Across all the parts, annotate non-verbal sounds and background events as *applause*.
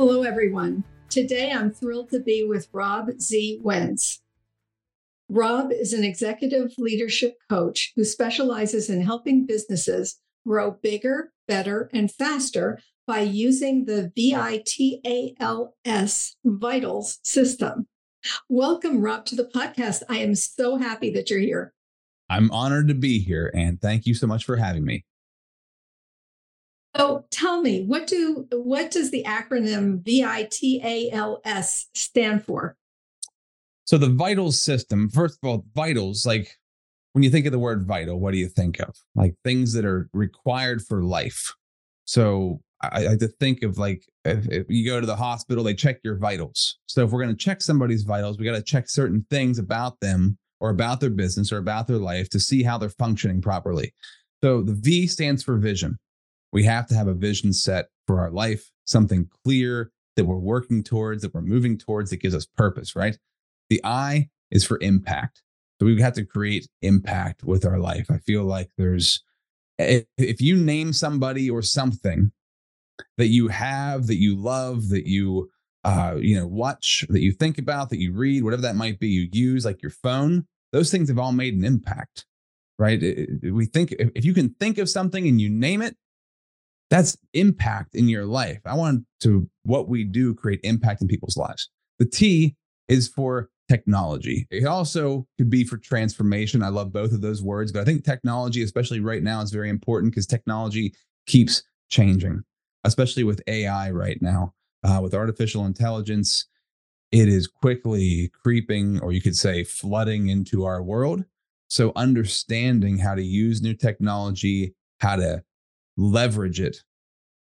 Hello, everyone. Today I'm thrilled to be with Rob Z. Wentz. Rob is an executive leadership coach who specializes in helping businesses grow bigger, better, and faster by using the VITALS Vitals system. Welcome, Rob, to the podcast. I am so happy that you're here. I'm honored to be here, and thank you so much for having me. So tell me, what do what does the acronym VITALS stand for? So the vital system, first of all, vitals, like when you think of the word vital, what do you think of? Like things that are required for life. So I, like to think of like if, if, you go to the hospital, they check your vitals. So if we're going to check somebody's vitals, we got to check certain things about them or about their business or about their life to see how they're functioning properly. So the V stands for vision. We have to have a vision set for our life, something clear that we're working towards, that we're moving towards, that gives us purpose, right? The I is for impact. So we have to create impact with our life. I feel like there's, if you name somebody or something that you have, that you love, that you, uh, you know, watch, that you think about, that you read, whatever that might be, you use like your phone, those things have all made an impact, right? We think if you can think of something and you name it, that's impact in your life. I want to what we do create impact in people's lives. The T is for technology. It also could be for transformation. I love both of those words, but I think technology, especially right now, is very important because technology keeps changing, especially with AI right now. Uh, with artificial intelligence, it is quickly creeping, or you could say flooding into our world. So, understanding how to use new technology, how to leverage it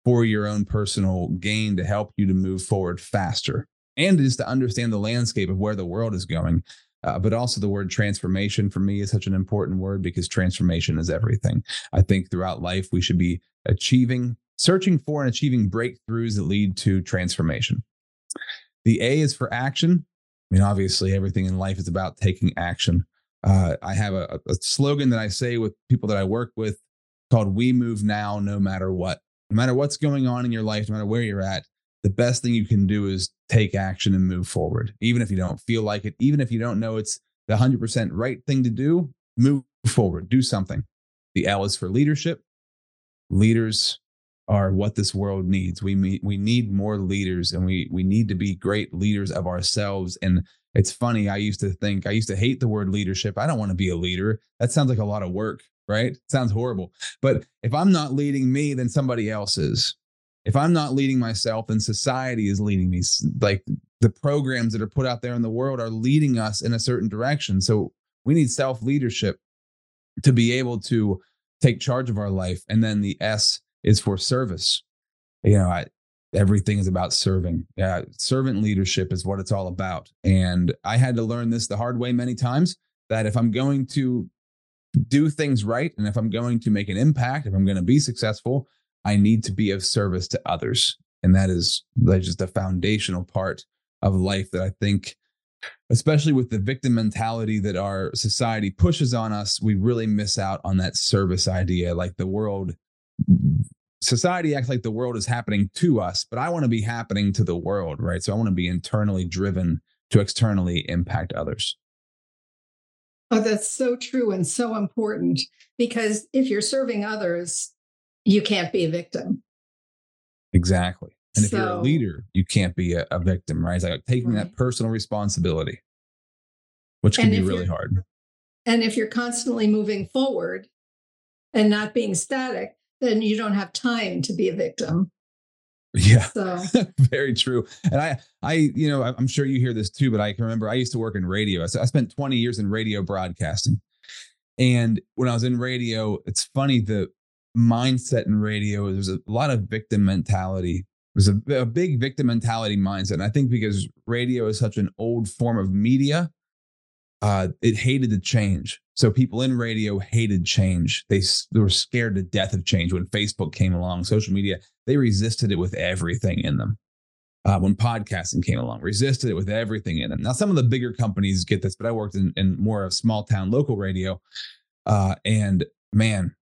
for your own personal gain to help you to move forward faster and is to understand the landscape of where the world is going. Uh, but also the word transformation for me is such an important word because transformation is everything. I think throughout life we should be achieving, searching for and achieving breakthroughs that lead to transformation. The A is for action. I mean, obviously, everything in life is about taking action. Uh, I have a, a slogan that I say with people that I work with called We Move Now, no matter what. No matter what's going on in your life, no matter where you're at, the best thing you can do is take action and move forward. Even if you don't feel like it, even if you don't know it's the 100% right thing to do, move forward, do something. The L is for leadership. Leaders are what this world needs. We we need more leaders and we we need to be great leaders of ourselves and it's funny I used to think I used to hate the word leadership. I don't want to be a leader. That sounds like a lot of work right? Sounds horrible. But if I'm not leading me, then somebody else is. If I'm not leading myself, then society is leading me. Like the programs that are put out there in the world are leading us in a certain direction. So we need self leadership to be able to take charge of our life. And then the S is for service. You know, I, everything is about serving. Yeah, servant leadership is what it's all about. And I had to learn this the hard way many times that if I'm going to do things right and if I'm going to make an impact, if I'm going to be successful, I need to be of service to others. And that is that's just a foundational part of life that I think, especially with the victim mentality that our society pushes on us, we really miss out on that service idea. Like the world, society acts like the world is happening to us, but I want to be happening to the world, right? So I want to be internally driven to externally impact others. Oh, that's so true and so important because if you're serving others, you can't be a victim. Exactly. And if so, you're a leader, you can't be a, a victim, right? It's like taking right. that personal responsibility, which can be really hard. And if you're constantly moving forward and not being static, then you don't have time to be a victim. Yeah. So. *laughs* Very true. And I, I, you know, I'm sure you hear this too, but I can remember I used to work in radio. I spent 20 years in radio broadcasting. And when I was in radio, it's funny the mindset in radio, there's a lot of victim mentality. There's a, a big victim mentality mindset. And I think because radio is such an old form of media, uh, it hated the change. So people in radio hated change. They, they were scared to death of change. When Facebook came along, social media, they resisted it with everything in them. Uh, when podcasting came along, resisted it with everything in them. Now, some of the bigger companies get this, but I worked in, in more of small town local radio. Uh, and man,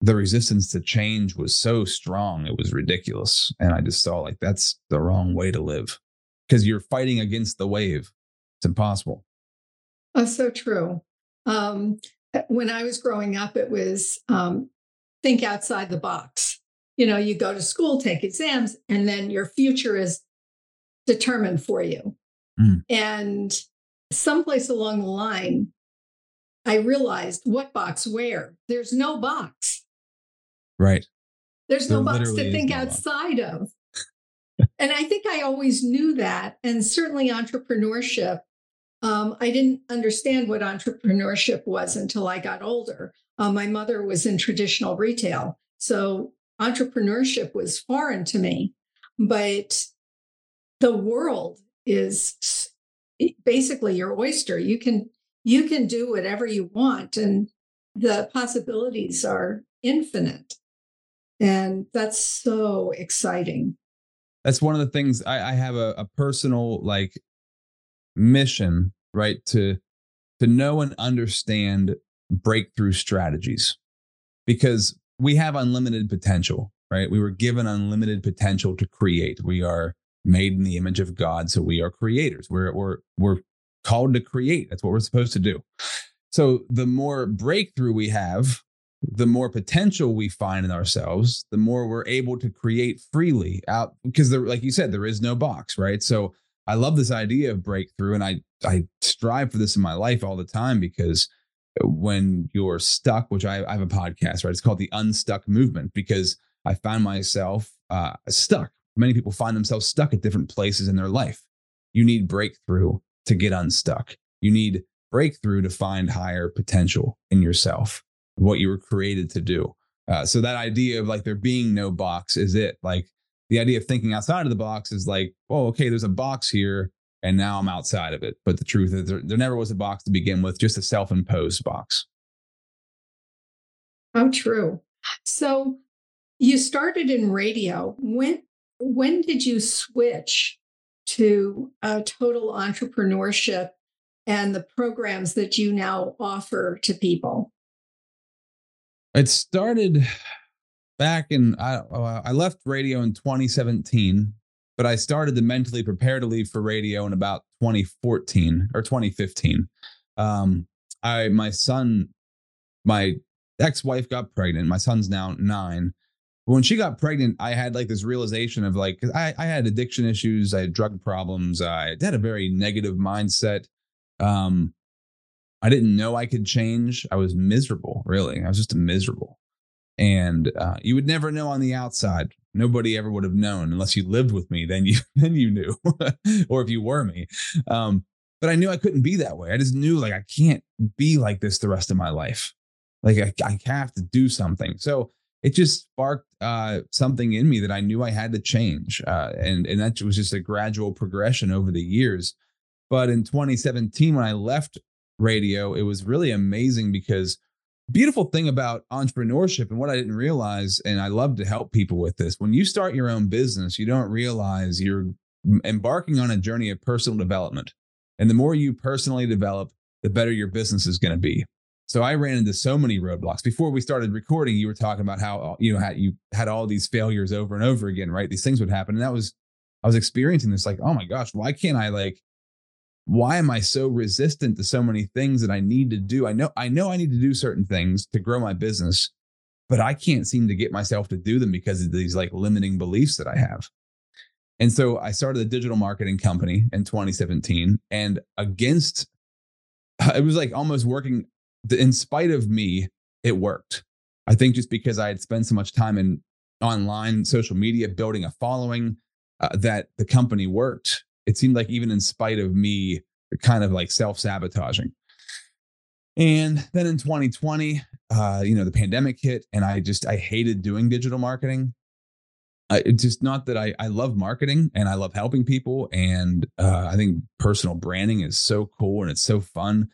the resistance to change was so strong, it was ridiculous. And I just saw like that's the wrong way to live because you're fighting against the wave. It's impossible. Oh, so true. Um, eh, when I was growing up, it was um, think outside the box. You know, you go to school, take exams, and then your future is determined for you. Mm. And someplace along the line, I realized what box where. There's no box. Right. There's there no box to think no outside box. of. *laughs* and I think I always knew that. And certainly entrepreneurship um, I didn't understand what entrepreneurship was until I got older. Uh, my mother was in traditional retail, so entrepreneurship was foreign to me. But the world is basically your oyster. You can you can do whatever you want, and the possibilities are infinite. And that's so exciting. That's one of the things I, I have a, a personal like mission, right? To to know and understand breakthrough strategies because we have unlimited potential, right? We were given unlimited potential to create. We are made in the image of God, so we are creators. We're we're we're called to create. That's what we're supposed to do. So the more breakthrough we have, the more potential we find in ourselves, the more we're able to create freely out because there, like you said, there is no box, right? So I love this idea of breakthrough, and I I strive for this in my life all the time because when you're stuck, which I, I have a podcast, right? It's called the Unstuck Movement because I found myself uh, stuck. Many people find themselves stuck at different places in their life. You need breakthrough to get unstuck. You need breakthrough to find higher potential in yourself, what you were created to do. Uh, so that idea of like there being no box is it. Like the idea of thinking outside of the box is like, oh, okay, there's a box here, and now I'm outside of it. But the truth is, there, there never was a box to begin with, just a self imposed box. How true. So you started in radio. When when did you switch to uh, total entrepreneurship and the programs that you now offer to people? It started back in I, uh, I left radio in 2017 but i started to mentally prepare to leave for radio in about 2014 or 2015 um i my son my ex-wife got pregnant. My son's now nine. When she got pregnant i had like this realization of like i, I had addiction issues i had drug problems i had a very negative mindset. Um i didn't know i could change. I was miserable really. I was just miserable and uh, you would never know on the outside. Nobody ever would have known unless you lived with me then you *laughs* then you knew *laughs* or if you were me. Um, but i knew i couldn't be that way. I just knew like i can't be like this the rest of my life. Like i, I have to do something. So it just sparked uh, something in me that i knew i had to change uh, and and that was just a gradual progression over the years. But in 2017 when i left radio it was really amazing because beautiful thing about entrepreneurship and what I didn't realize, and I love to help people with this. When you start your own business, you don't realize you're embarking on a journey of personal development. And the more you personally develop, the better your business is going to be. So I ran into so many roadblocks. Before we started recording, you were talking about how you know how you had all these failures over and over again, right? These things would happen, and that was I was experiencing this like, oh my gosh, why can't I like why am I so resistant to so many things that I need to do? I know I know I need to do certain things to grow my business, but I can't seem to get myself to do them because of these like limiting beliefs that I have. And so I started a digital marketing company in 2017 and against it was like almost working in spite of me it worked. I think just because I had spent so much time in online social media building a following uh, that the company worked. It seemed like even in spite of me kind of like self-sabotaging. And then in 2020, uh, you know, the pandemic hit and I just I hated doing digital marketing. I, it's just not that I I love marketing and I love helping people and uh, I think personal branding is so cool and it's so fun,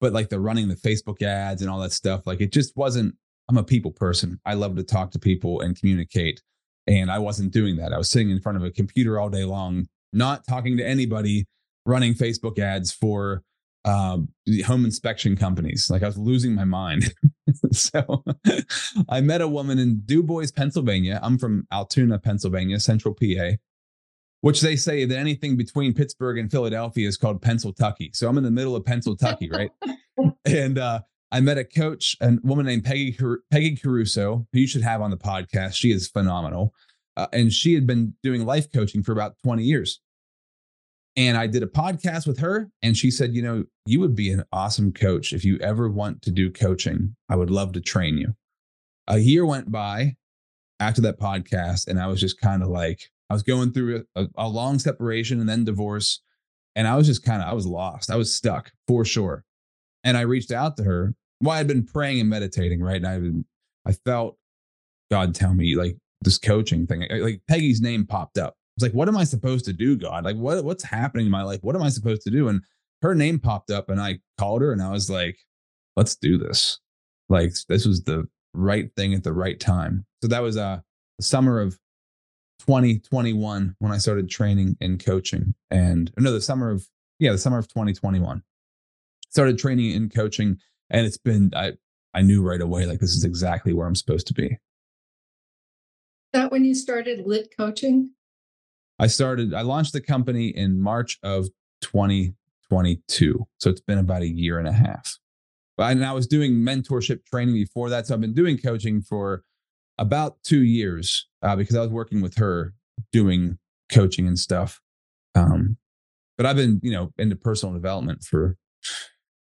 but like the running the Facebook ads and all that stuff, like it just wasn't. I'm a people person. I love to talk to people and communicate, and I wasn't doing that. I was sitting in front of a computer all day long, not talking to anybody, running Facebook ads for um, home inspection companies. Like I was losing my mind. *laughs* so *laughs* I met a woman in DuBois, Pennsylvania. I'm from Altoona, Pennsylvania, central PA, which they say that anything between Pittsburgh and Philadelphia is called Pennsyltucky. So I'm in the middle of Pennsyltucky, right? *laughs* and uh, I met a coach, a woman named Peggy Peggy Caruso, who you should have on the podcast. She is phenomenal. Uh, and she had been doing life coaching for about 20 years. And I did a podcast with her, and she said, You know, you would be an awesome coach. If you ever want to do coaching, I would love to train you. A year went by after that podcast, and I was just kind of like, I was going through a, a long separation and then divorce. And I was just kind of, I was lost. I was stuck for sure. And I reached out to her. Well, I had been praying and meditating, right? And I, I felt God tell me like this coaching thing. Like Peggy's name popped up was like, what am I supposed to do, God? Like, what what's happening in my life? What am I supposed to do? And her name popped up, and I called her, and I was like, let's do this. Like, this was the right thing at the right time. So that was uh, summer of 2021 when I started training and coaching, and no, the summer of yeah, the summer of 2021 started training and coaching, and it's been I I knew right away like this is exactly where I'm supposed to be. That when you started lit coaching? I started, I launched the company in March of 2022. So it's been about a year and a half. And I was doing mentorship training before that. So I've been doing coaching for about two years uh, because I was working with her doing coaching and stuff. Um, but I've been, you know, into personal development for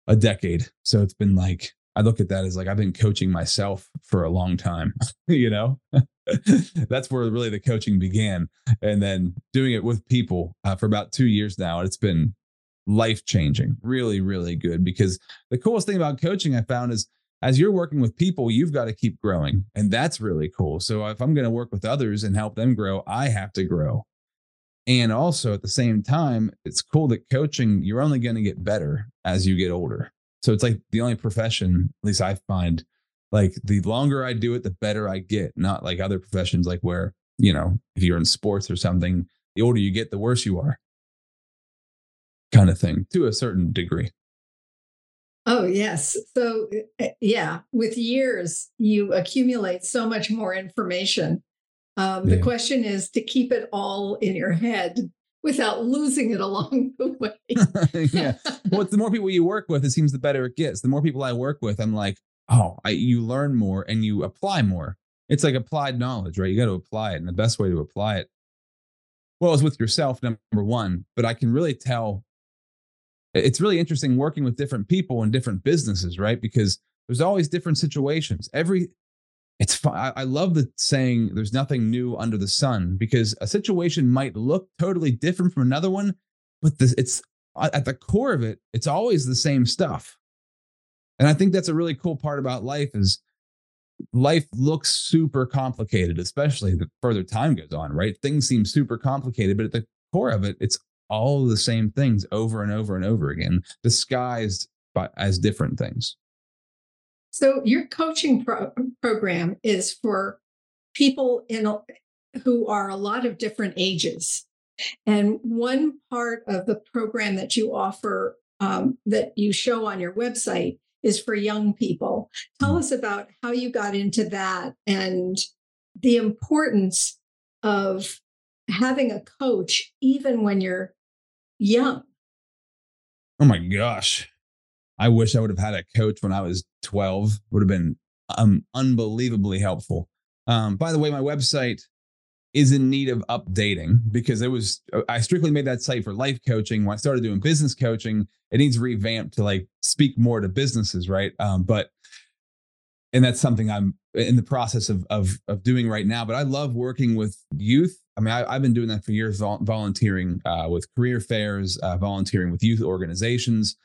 a decade. So it's been like, I look at that as like I've been coaching myself for a long time, *laughs* you know? *laughs* *laughs* that's where really the coaching began. And then doing it with people uh, for about two years now. It's been life changing, really, really good. Because the coolest thing about coaching I found is as you're working with people, you've got to keep growing. And that's really cool. So if I'm going to work with others and help them grow, I have to grow. And also at the same time, it's cool that coaching, you're only going to get better as you get older. So it's like the only profession, at least I find, like the longer I do it, the better I get. Not like other professions, like where, you know, if you're in sports or something, the older you get, the worse you are, kind of thing to a certain degree. Oh, yes. So, eh, yeah, with years, you accumulate so much more information. Um, yeah. The question is to keep it all in your head without losing it *laughs* along the way. *laughs* yeah. Well, the more people you work with, it seems the better it gets. The more people I work with, I'm like, oh, I, you learn more and you apply more. It's like applied knowledge, right? You got to apply it. And the best way to apply it, well, is with yourself, number one. But I can really tell it's really interesting working with different people in different businesses, right? Because there's always different situations. Every it's fun. I love the saying there's nothing new under the sun because a situation might look totally different from another one, but this, it's at the core of it, it's always the same stuff. And I think that's a really cool part about life is life looks super complicated, especially the further time goes on, right? Things seem super complicated, but at the core of it, it's all the same things over and over and over again, disguised by, as different things. So your coaching pro- program is for people in who are a lot of different ages. And one part of the program that you offer um, that you show on your website is for young people. Tell mm. us about how you got into that and the importance of having a coach even when you're young. Oh my gosh. I wish I would have had a coach when I was 12. Would have been um, unbelievably helpful. Um, by the way, my website is in need of updating because it was I strictly made that site for life coaching. When I started doing business coaching, it needs revamped to like speak more to businesses, right? Um, but and that's something I'm in the process of of of doing right now. But I love working with youth. I mean, I, have been doing that for years, volunteering uh, with career fairs, uh, volunteering with youth organizations,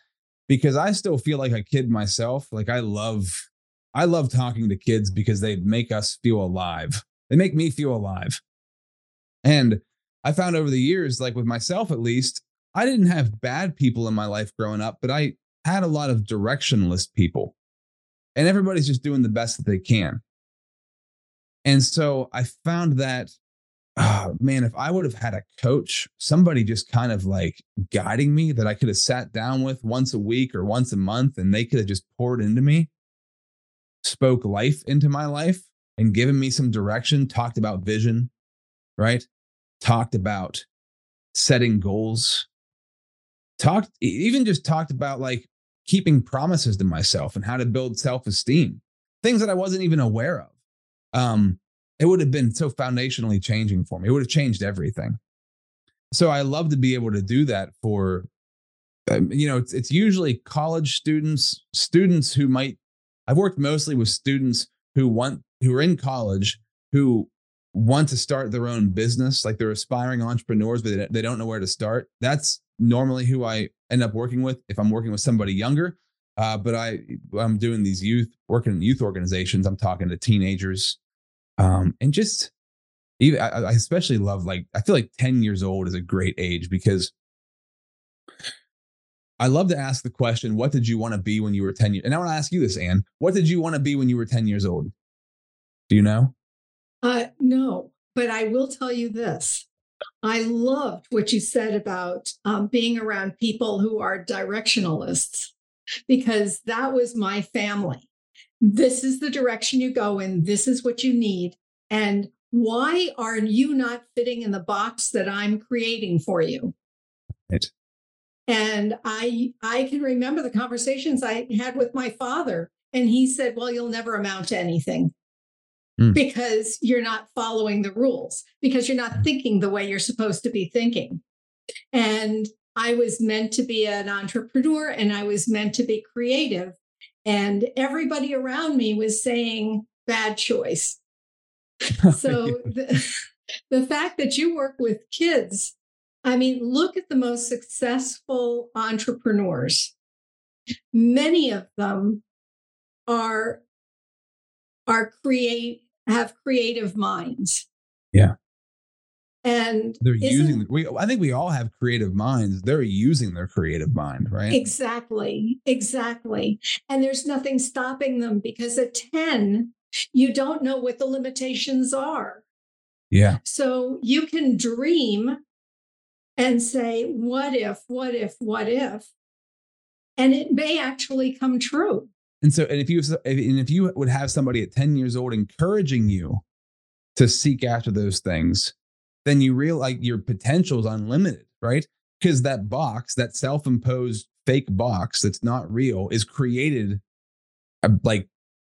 because I still feel like a kid myself. Like I love, I love talking to kids because they make us feel alive. They make me feel alive. And I found over the years, like with myself at least, I didn't have bad people in my life growing up, but I had a lot of directionless people. And everybody's just doing the best that they can. And so I found that, oh, man, if I would have had a coach, somebody just kind of like guiding me that I could have sat down with once a week or once a month and they could have just poured into me, spoke life into my life and given me some direction, talked about vision, right? Talked about setting goals, talked, even just talked about like keeping promises to myself and how to build self esteem, things that I wasn't even aware of. Um, it would have been so foundationally changing for me. It would have changed everything. So I love to be able to do that for, um, you know, it's, it's usually college students, students who might, I've worked mostly with students who want, who are in college, who want to start their own business, like they're aspiring entrepreneurs, but they don't know where to start. That's normally who I end up working with if I'm working with somebody younger. Uh, but I I'm doing these youth working in youth organizations. I'm talking to teenagers, um, and just even I, I especially love like I feel like 10 years old is a great age because I love to ask the question, what did you want to be when you were 10 years? And I want to ask you this, Anne. What did you want to be when you were 10 years old? Do you know? Uh, no, but I will tell you this. I loved what you said about um, being around people who are directionalists, because that was my family. This is the direction you go in, this is what you need. And why are you not fitting in the box that I'm creating for you? Right. And I I can remember the conversations I had with my father and he said, "Well, you'll never amount to anything." Mm. because you're not following the rules, because you're not thinking the way you're supposed to be thinking. And I was meant to be an entrepreneur and I was meant to be creative. And everybody around me was saying, bad choice. *laughs* so the, *laughs* the fact that you work with kids, I mean, look at the most successful entrepreneurs. Many of them are are create have creative minds. Yeah. And they're using we I think we all have creative minds. They're using their creative mind, right? Exactly. Exactly. And there's nothing stopping them because at 10, you don't know what the limitations are. Yeah. So you can dream and say, what if, what if, what if? And it may actually come true. And so, and if you and if you would have somebody at 10 years old encouraging you to seek after those things, then you realize your potential is unlimited, right? Because that box, that self-imposed fake box that's not real, is created uh, like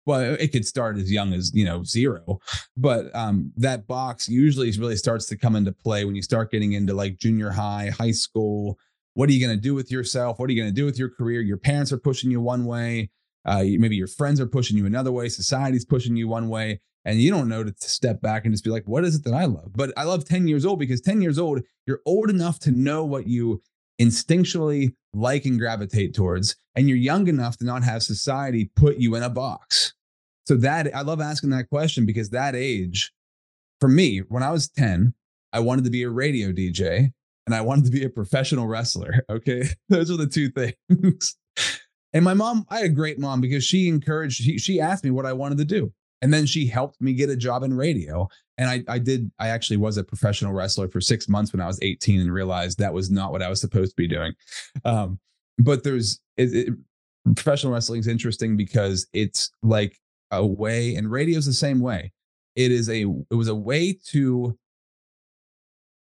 well, it could start as young as you know zero, but um, that box usually really starts to come into play when you start getting into like junior high, high school. What are you going to do with yourself? What are you going to do with your career? Your parents are pushing you one way uh, maybe your friends are pushing you another way, society's pushing you one way, and you don't know to step back and just be like, what is it that I love? But I love 10 years old because 10 years old, you're old enough to know what you instinctually like and gravitate towards, and you're young enough to not have society put you in a box. So that I love asking that question because that age, for me, when I was 10, I wanted to be a radio DJ and I wanted to be a professional wrestler. *laughs* Okay. Those are the two things. And my mom, I had a great mom because she encouraged, she, she asked me what I wanted to do. And then she helped me get a job in radio. And I, I did, I actually was a professional wrestler for six months when I was 18 and realized that was not what I was supposed to be doing. Um, but there's, it, it, professional wrestling is interesting because it's like a way, and radio is the same way. It is a, it was a way to,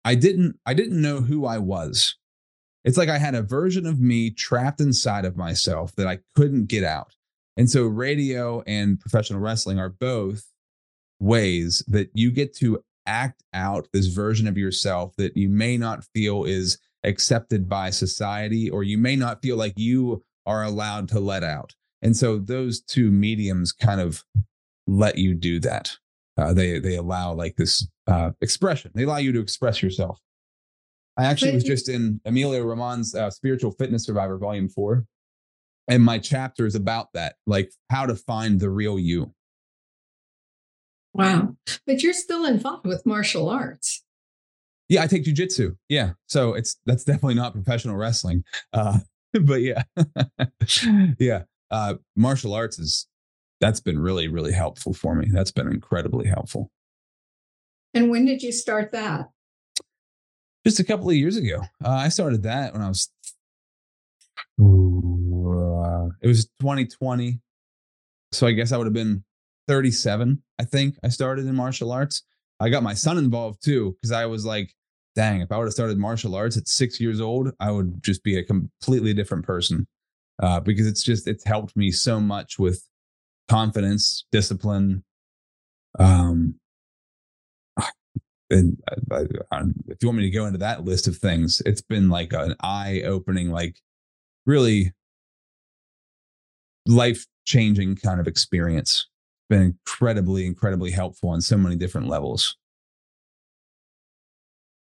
I didn't, I didn't know who I was it's like I had a version of me trapped inside of myself that I couldn't get out. And so radio and professional wrestling are both ways that you get to act out this version of yourself that you may not feel is accepted by society or you may not feel like you are allowed to let out. And so those two mediums kind of let you do that. Uh, they they allow like this uh, expression. They allow you to express yourself. I actually was just in Emilio Ramon's uh, Spiritual Fitness Survivor Volume Four, and my chapter is about that, like how to find the real you. Wow, but you're still involved with martial arts. Yeah, I take jujitsu. Yeah, so it's that's definitely not professional wrestling, uh, *laughs* but yeah, *laughs* yeah, uh, martial arts is that's been really really helpful for me. That's been incredibly helpful. And when did you start that? Just a couple of years ago. Uh, I started that when I was. Uh, it was 2020, so I guess I would have been 37. I think I started in martial arts. I got my son involved too because I was like, dang, if I would have started martial arts at six years old, I would just be a completely different person. Uh, because it's just it's helped me so much with confidence, discipline. Um, and uh, I, I, if you want me to go into that list of things, it's been like an eye opening, like really life changing kind of experience. Been incredibly, incredibly helpful on so many different levels.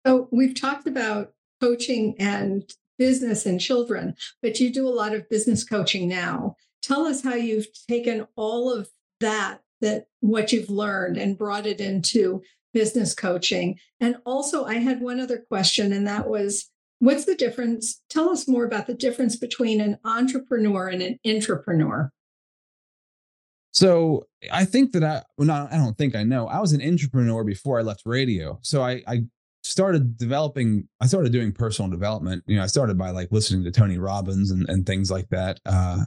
So we've talked about coaching and business and children, but you do a lot of business coaching now. Tell us how you've taken all of that, that what you've learned and brought it into business coaching. And also, I had one other question, and that was what's the difference? Tell us more about the difference between an entrepreneur and an intrapreneur. So I think that I, well, not, I don't think I know. I was an intrapreneur before I left radio. So I, I started developing, I started doing personal development. You know, I started by like listening to Tony Robbins and, and things like that. Uh,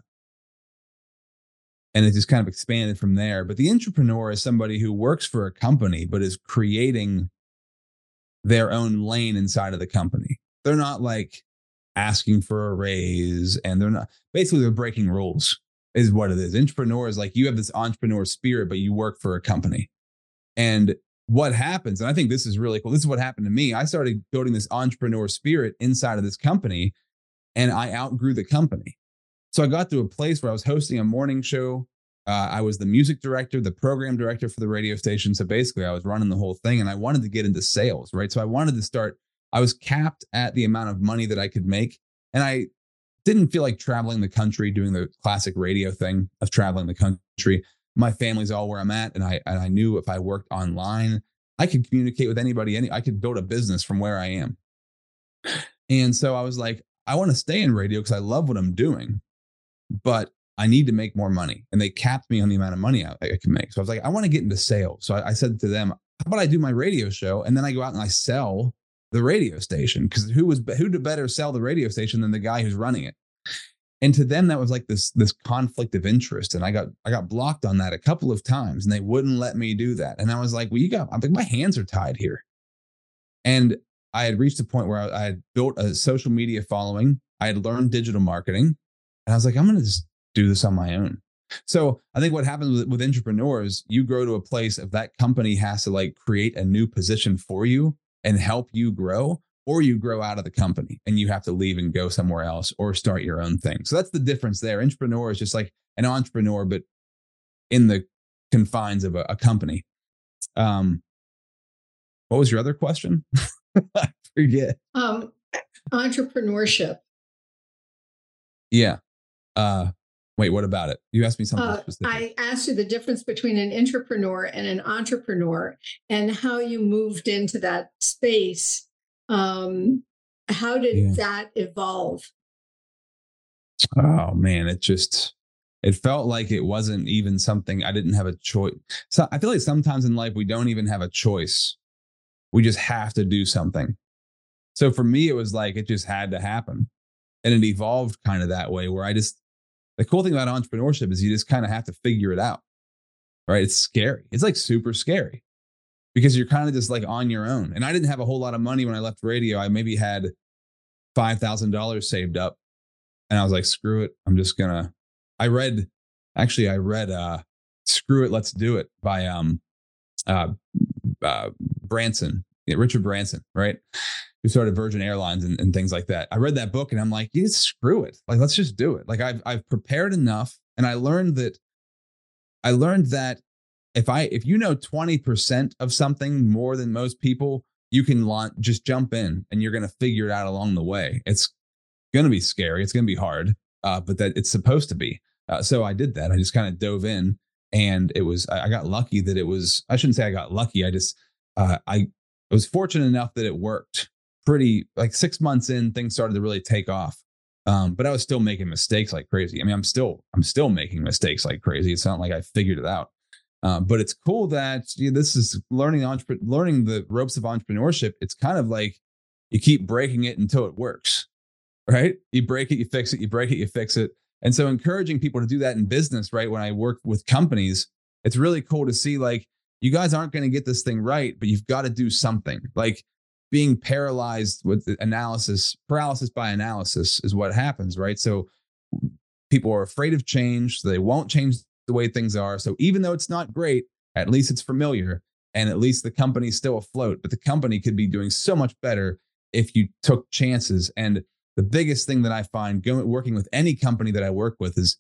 and it just kind of expanded from there. But the intrapreneur is somebody who works for a company, but is creating their own lane inside of the company. They're not like asking for a raise and they're not basically they're breaking rules is what it is. Intrapreneur is like you have this entrepreneur spirit, but you work for a company. And what happens, and I think this is really cool. This is what happened to me. I started building this entrepreneur spirit inside of this company and I outgrew the company. So I got to a place where I was hosting a morning show. Uh, I was the music director, the program director for the radio station. So basically, I was running the whole thing and I wanted to get into sales, right? So I wanted to start, I was capped at the amount of money that I could make. And I didn't feel like traveling the country, doing the classic radio thing of traveling the country. My family's all where I'm at. And I, and I knew if I worked online, I could communicate with anybody. Any, I could build a business from where I am. And so I was like, I want to stay in radio because I love what I'm doing but I need to make more money. And they capped me on the amount of money I, I can make. So I was like, I want to get into sales. So I, I, said to them, how about I do my radio show and then I go out and I sell the radio station? Because who was who to better sell the radio station than the guy who's running it? And to them, that was like this this conflict of interest. And I got I got blocked on that a couple of times and they wouldn't let me do that. And I was like, well, you got, I'm like, my hands are tied here. And I had reached a point where I, I had built a social media following. I had learned digital marketing. And I was like, I'm going to just do this on my own. So I think what happens with, with intrapreneurs, you grow to a place of that company has to like create a new position for you and help you grow, or you grow out of the company and you have to leave and go somewhere else or start your own thing. So that's the difference there. Intrapreneur is just like an entrepreneur, but in the confines of a, a company. Um, what was your other question? *laughs* I forget. Um, entrepreneurship. Yeah. Uh, wait, what about it? You asked me something uh. I asked you the difference between an entrepreneur and an intrapreneur and how you moved into that space. Um, how did yeah. that evolve? Oh man, it just it felt like it wasn't even something I didn't have a choice. So I feel like sometimes in life we don't even have a choice. We just have to do something. So for me, it was like it just had to happen. And it evolved kind of that way where I just the cool thing about entrepreneurship is you just kind of have to figure it out. Right. It's scary. It's like super scary because you're kind of just like on your own. And I didn't have a whole lot of money when I left radio. I maybe had $5,000 saved up. And I was like, screw it. I'm just going to. I read Actually, I read uh, "Screw It, Let's Do It" by um, uh, uh, Branson, yeah, Richard Branson, right? Who started Virgin Airlines and, and things like that. I read that book and I'm like, yeah, screw it. Like, let's just do it. Like, I've I've prepared enough, and I learned that. I learned that if I if you know 20% of something more than most people, you can launch, just jump in and you're to figure it out along the way. It's to be scary. It's to be hard, uh, but that it's supposed to be. Uh, so I did that. I just kind of dove in, and it was. I got lucky that it was. I shouldn't say I got lucky. I just. Uh, I was fortunate enough that it worked. Pretty like six months in, things started to really take off. Um, but I was still making mistakes like crazy. I mean, I'm still I'm still making mistakes like crazy. It's not like I figured it out. Uh, but it's cool that you know, this is learning entrepreneur, learning the ropes of entrepreneurship. It's kind of like you keep breaking it until it works, right? You break it, you fix it, you break it, you fix it. And so encouraging people to do that in business, right? When I work with companies, it's really cool to see like you guys aren't going to get this thing right, but you've got to do something. Like being paralyzed with analysis, paralysis by analysis is what happens, right? So people are afraid of change. So they won't change the way things are. So even though it's not great, at least it's familiar and at least the company's still afloat. But the company could be doing so much better if you took chances. And the biggest thing that I find going working with any company that I work with is,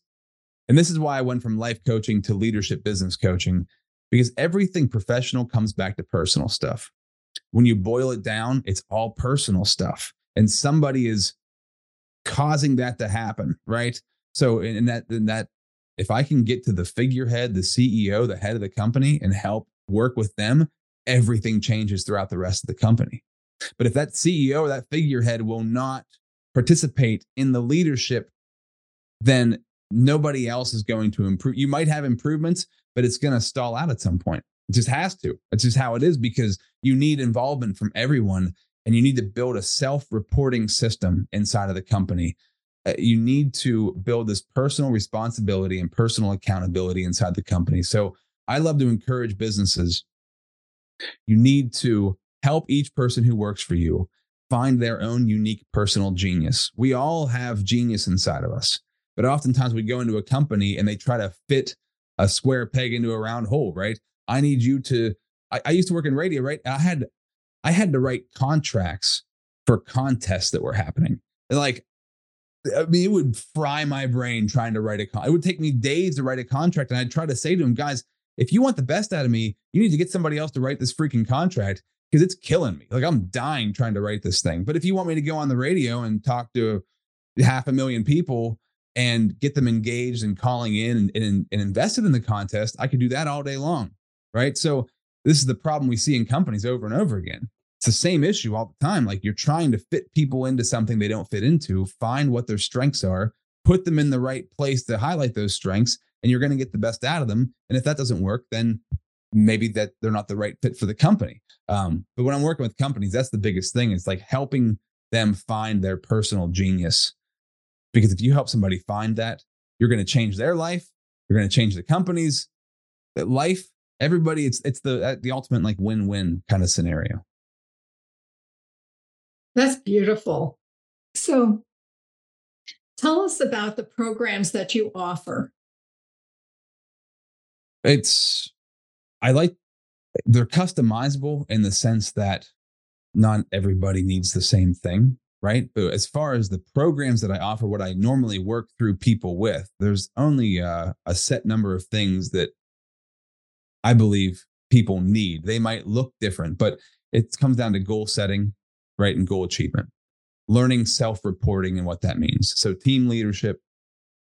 and this is why I went from life coaching to leadership business coaching, because everything professional comes back to personal stuff. When you boil it down, it's all personal stuff. And somebody is causing that to happen, right? So in that in that if I can get to the figurehead, the CEO, the head of the company and help work with them, everything changes throughout the rest of the company. But if that CEO or that figurehead will not participate in the leadership, then nobody else is going to improve. You might have improvements, but it's going to stall out at some point. It just has to. It's just how it is because you need involvement from everyone and you need to build a self reporting system inside of the company uh, you need to build this personal responsibility and personal accountability inside the company. So I love to encourage businesses. You need to help each person who works for you find their own unique personal genius. We all have genius inside of us, but oftentimes we go into a company and they try to fit a square peg into a round hole, right? I need you to, I, I used to work in radio, right? I had, I had to write contracts for contests that were happening. And like I mean, it would fry my brain trying to write a con. It would take me days to write a contract, and I'd try to say to him, guys, if you want the best out of me, you need to get somebody else to write this freaking contract because it's killing me. Like I'm dying trying to write this thing. But if you want me to go on the radio and talk to half a million people and get them engaged and calling in and, and, and invested in the contest, I could do that all day long. Right. So this is the problem we see in companies over and over again it's the same issue all the time. Like you're trying to fit people into something they don't fit into, find what their strengths are, put them in the right place to highlight those strengths, and you're going to get the best out of them. And if that doesn't work, then maybe that they're not the right fit for the company. Um, but when I'm working with companies, that's the biggest thing. It's like helping them find their personal genius. Because if you help somebody find that, you're going to change their life. You're going to change the company's life. Everybody, it's it's the uh, the ultimate like win win kind of scenario. That's beautiful. So tell us about the programs that you offer. It's, I like, they're customizable in the sense that not everybody needs the same thing, right? But as far as the programs that I offer, what I normally work through people with, there's only a, a set number of things that I believe people need. They might look different, but it comes down to goal setting, right? And goal achievement, learning self reporting and what that means. So, team leadership,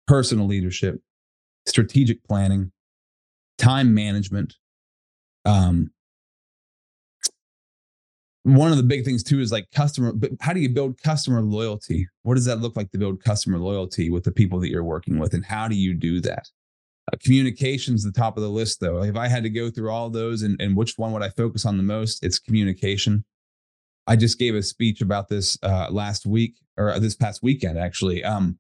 personal leadership, strategic planning, time management. Um, one of the big things too is like customer, but how do you build customer loyalty? What does that look like to build customer loyalty with the people that you're working with? And how do you do that? Uh, communication's the top of the list though. If I had to go through all those and, and which one would I focus on the most, it's communication. I just gave a speech about this uh, last week or this past weekend, actually. Um,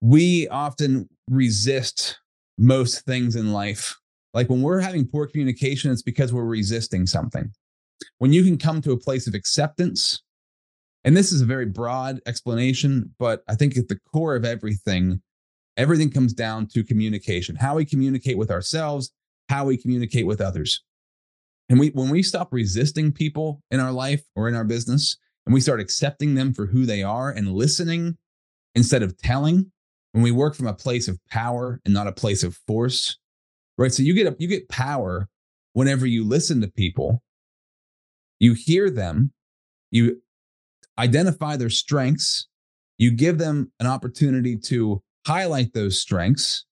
we often resist most things in life. Like when we're having poor communication, it's because we're resisting something. When you can come to a place of acceptance, and this is a very broad explanation, but I think at the core of everything, everything comes down to communication how we communicate with ourselves how we communicate with others. And we when we stop resisting people in our life or in our business and we start accepting them for who they are and listening instead of telling when we work from a place of power and not a place of force right? So you get a, you get power whenever you listen to people. You hear them. You identify their strengths. You give them an opportunity to highlight those strengths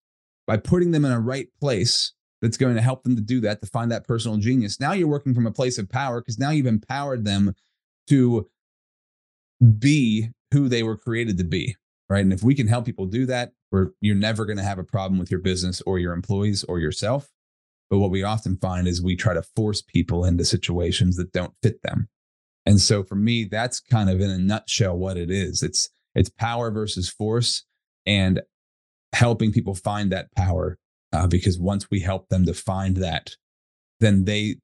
by putting them in a right place that's going to help them to do that to find that personal genius. Now you're working from a place of power because now you've empowered them to be who they were created to be right? And if we can help people do that where you're never going to have a problem with your business or your employees or yourself. But what we often find is we try to force people into situations that don't fit them. And so for me that's kind of in a nutshell what it is. It's it's power versus force and helping people find that power uh, because once we help them to find that then they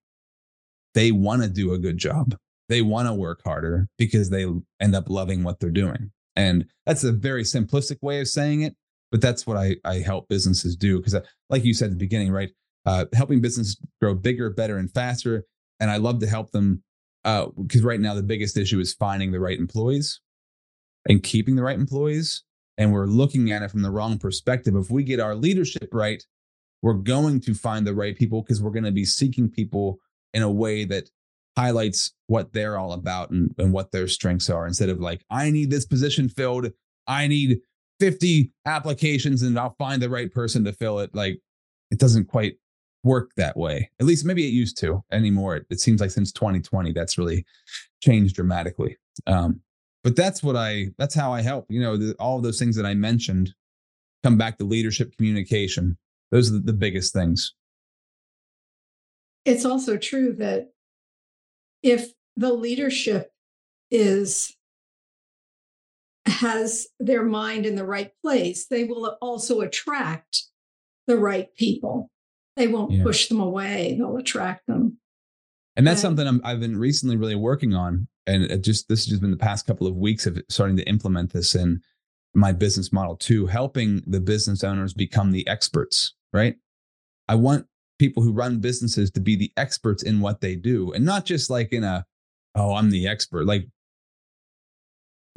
they want to do a good job. They want to work harder because they end up loving what they're doing. And that's a very simplistic way of saying it but that's what i, I help businesses do because like you said at the beginning right uh, helping business grow bigger better and faster and i love to help them because uh, right now the biggest issue is finding the right employees and keeping the right employees and we're looking at it from the wrong perspective if we get our leadership right we're going to find the right people because we're going to be seeking people in a way that highlights what they're all about and, and what their strengths are instead of like i need this position filled. I need 50 applications and i'll find the right person to fill it. Like it doesn't quite work that way. At least maybe it used to anymore. It, it seems like since 2020 that's really changed dramatically. Um, but that's what i that's how i help you know the, all of those things that i mentioned come back to leadership communication those are the, biggest things it's also true that if the leadership is has their mind in the right place, they will also attract the right people. They won't yeah. push them away, they'll attract them. And that's and, something i have been recently really working on. And just this has just been the past couple of weeks of starting to implement this in my business model too, helping the business owners become the experts, right? I want people who run businesses to be the experts in what they do and not just like in a oh i'm the expert like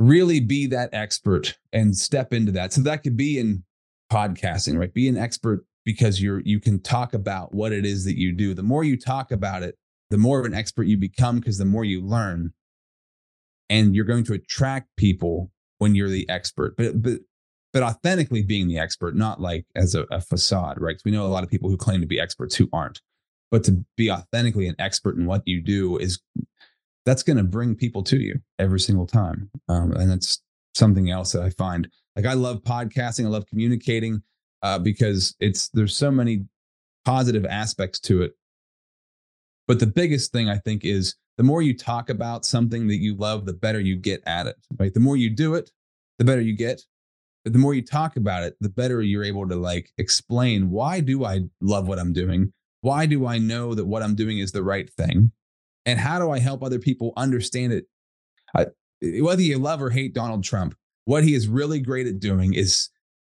really be that expert and step into that. So that could be in podcasting right? Be an expert because you're you can talk about what it is that you do. The more you talk about it the more of an expert you become because the more you learn and you're going to attract people when you're the expert but but but authentically being the expert, not like as a, a facade, right? Because we know a lot of people who claim to be experts who aren't. But to be authentically an expert in what you do is that's going to bring people to you every single time. Um, and that's something else that I find like I love podcasting, I love communicating uh, because it's there's so many positive aspects to it. But the biggest thing I think is the more you talk about something that you love, the better you get at it. Right? The more you do it, the better you get but the more you talk about it the better you're able to like explain why do i love what i'm doing why do i know that what i'm doing is the right thing and how do i help other people understand it I, whether you love or hate donald trump what he is really great at doing is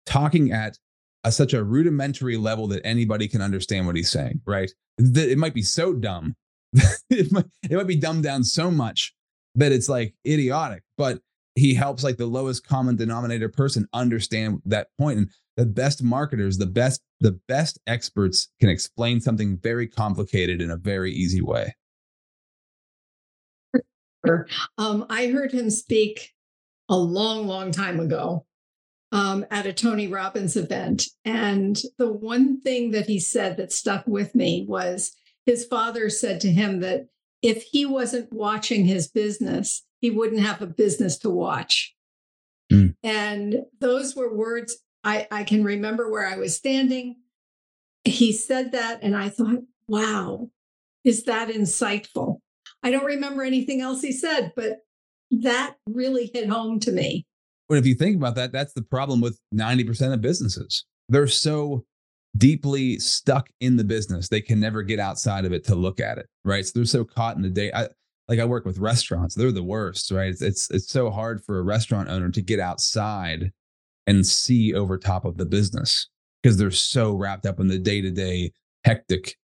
talking at a, such a rudimentary level that anybody can understand what he's saying right it might be so dumb *laughs* it, might, it might be dumbed down so much that it's like idiotic but he helps like the lowest common denominator person understand that point and the best marketers the best the best experts can explain something very complicated in a very easy way. Um, i heard him speak a long long time ago um, at a tony robbins event and the one thing that he said that stuck with me was his father said to him that if he wasn't watching his business he wouldn't have a business to watch. Mm. And those were words I, I can remember where I was standing. He said that, and I thought, wow, is that insightful? I don't remember anything else he said, but that really hit home to me. But if you think about that, that's the problem with 90% of businesses. They're so deeply stuck in the business, they can never get outside of it to look at it, right? So they're so caught in the day. I, like I work with restaurants, they're the worst, right? It's, it's it's so hard for a restaurant owner to get outside and see over top of the business because they're so wrapped up in the day to day hectic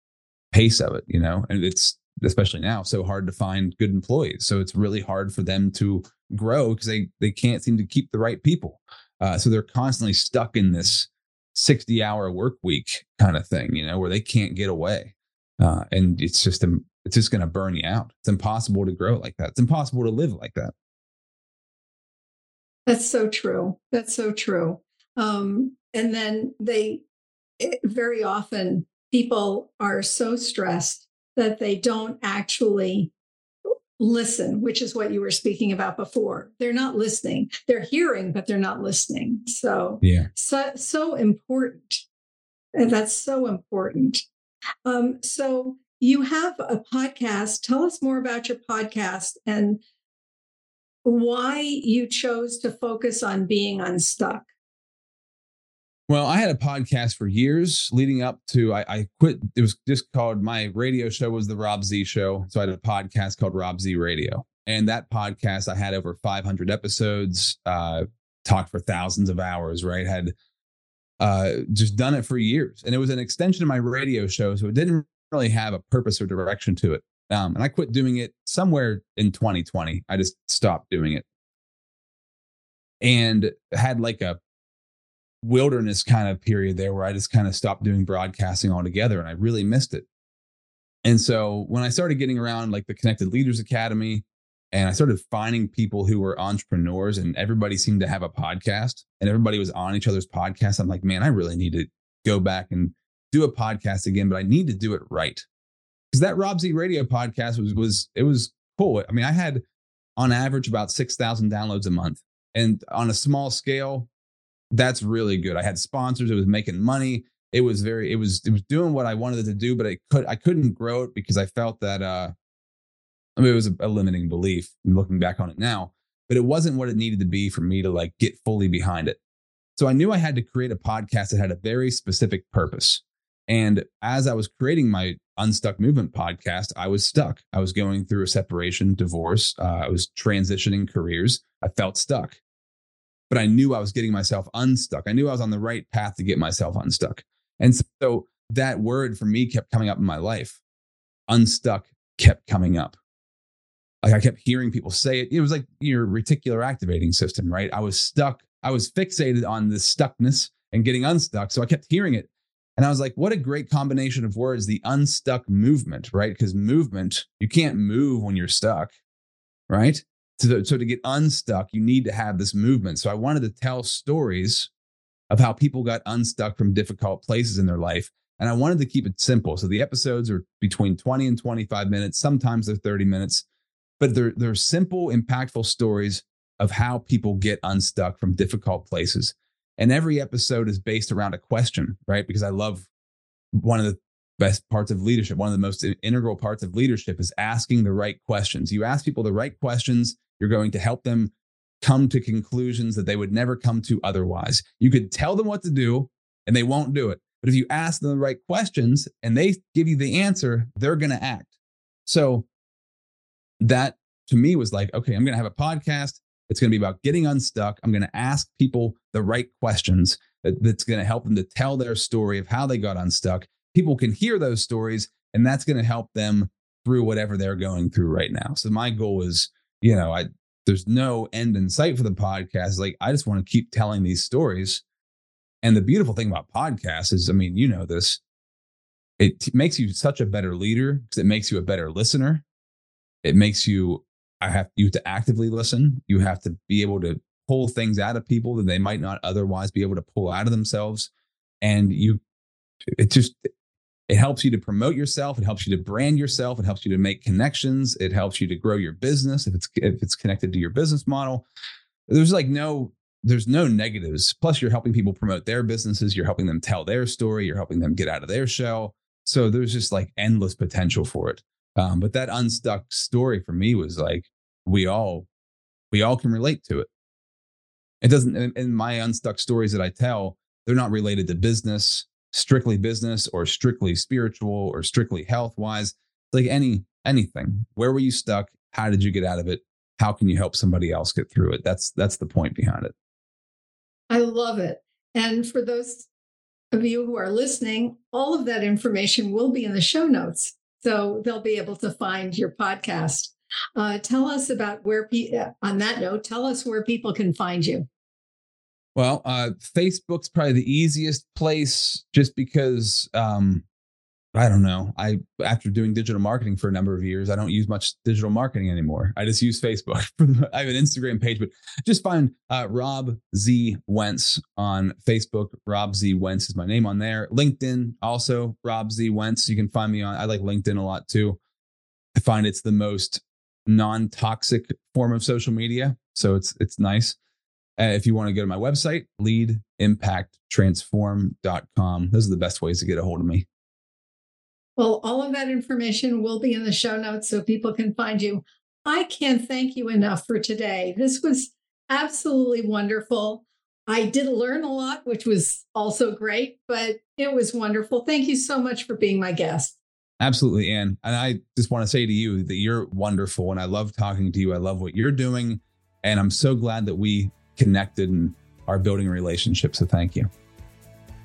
pace of it, you know, and it's especially now so hard to find good employees. So it's really hard for them to grow because they they can't seem to keep the right people. Uh, so they're constantly stuck in this 60 hour work week kind of thing, you know, where they can't get away. Uh, and it's just it's just going to burn you out. It's impossible to grow like that. It's impossible to live like that. That's so true. That's so true. Um, and then they it, very often people are so stressed that they don't actually listen, which is what you were speaking about before. They're not listening. They're hearing, but they're not listening. So yeah, so so important. And that's so important. Um, so you have a podcast. Tell us more about your podcast and why you chose to focus on being unstuck. Well, I had a podcast for years leading up to I, I, quit. It was just called my radio show was the Rob Z Show. So I had a podcast called Rob Z Radio, and that podcast I had over 500 episodes. Uh, talked for thousands of hours. Right, had uh, just done it for years, and it was an extension of my radio show. So it didn't really have a purpose or direction to it. Um, and I quit doing it somewhere in 2020. I just stopped doing it, and had like a wilderness kind of period there where I just kind of stopped doing broadcasting altogether and I really missed it. And so when I started getting around like the Connected Leaders Academy and I started finding people who were entrepreneurs and everybody seemed to have a podcast and everybody was on each other's podcast, I'm like, man, I really need to go back and do a podcast again, but I need to do it right. Because that Rob Z radio podcast was was it was cool. I mean, I had on average about 6,000 downloads a month. And on a small scale, that's really good. I had sponsors. It was making money. It was very. It was. It was doing what I wanted it to do, but I could. I couldn't grow it because I felt that. uh I mean, it was a, a limiting belief. Looking back on it now, but it wasn't what it needed to be for me to like get fully behind it. So I knew I had to create a podcast that had a very specific purpose. And as I was creating my Unstuck Movement podcast, I was stuck. I was going through a separation, divorce. Uh, I was transitioning careers. I felt stuck but I knew I was getting myself unstuck. I knew I was on the right path to get myself unstuck. And so that word for me kept coming up in my life. Unstuck kept coming up. Like I kept hearing people say it. It was like your reticular activating system, right? I was stuck. I was fixated on the stuckness and getting unstuck. So I kept hearing it. And I was like, what a great combination of words, the unstuck movement, right? Because movement, you can't move when you're stuck, right? So, so to get unstuck, you need to have this movement. So I wanted to tell stories of how people got unstuck from difficult places in their life. And I wanted to keep it simple. So the episodes are between 20 and 25 minutes. Sometimes they're 30 minutes, but they're, they're simple, impactful stories of how people get unstuck from difficult places. And every episode is based around a question, right? Because I love one of the best parts of leadership. One of the most integral parts of leadership is asking the right questions. You ask people the right questions, you're going to help them come to conclusions that they would never come to otherwise. You could tell them what to do and they won't do it. But if you ask them the right questions and they give you the answer, they're going to act. So that to me was like, okay, I'm going to have a podcast. It's going to be about getting unstuck. I'm going to ask people the right questions that's going to help them to tell their story of how they got unstuck. People can hear those stories, and that's going to help them through whatever they're going through right now. So my goal is you know, I there's no end in sight for the podcast. Like I just want to keep telling these stories. And the beautiful thing about podcasts is, I mean, you know this, it t- makes you such a better leader because it makes you a better listener. It makes you, I have you have to actively listen. You have to be able to pull things out of people that they might not otherwise be able to pull out of themselves. And you, it just it helps you to promote yourself. It helps you to brand yourself. It helps you to make connections. It helps you to grow your business if it's if it's connected to your business model. There's like no there's no negatives. Plus, you're helping people promote their businesses. You're helping them tell their story. You're helping them get out of their shell. So there's just like endless potential for it. Um, but that unstuck story for me was like we all we all can relate to it. It doesn't. In my unstuck stories that I tell, they're not related to business strictly business or strictly spiritual or strictly health wise like any anything where were you stuck how did you get out of it how can you help somebody else get through it that's that's the point behind it I love it. And for those of you who are listening, all of that information will be in the show notes. So they'll be able to find your podcast. Uh, tell us about where, pe- uh, on that note, tell us where people can find you. Well, uh, Facebook's probably the easiest place just because um, I don't know. I after doing digital marketing for a number of years, I don't use much digital marketing anymore. I just use Facebook. *laughs* I have an Instagram page, but just find uh, Rob Z Wentz on Facebook. Rob Z Wentz is my name on there. LinkedIn also Rob Z Wentz. You can find me on. I like LinkedIn a lot too. I find it's the most non-toxic form of social media, so it's it's nice. Uh, if you want to go to my website, leadimpacttransform.com. Those are the best ways to get a hold of me. Well, all of that information will be in the show notes so people can find you. I can't thank you enough for today. This was absolutely wonderful. I did learn a lot, which was also great, but it was wonderful. Thank you so much for being my guest. Absolutely, Anne. And I just want to say to you that you're wonderful and I love talking to you. I love what you're doing. And I'm so glad that we connected and are building a relationship. So thank you.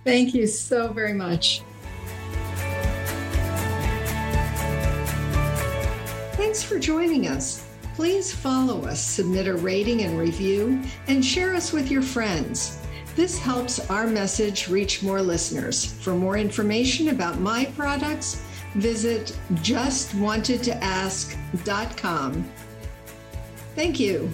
Thank you so very much. Thanks for joining us. Please follow us, submit a rating and review, and share us with your friends. This helps our message reach more listeners. For more information about my products, visit justwantedtoask.com. Thank you.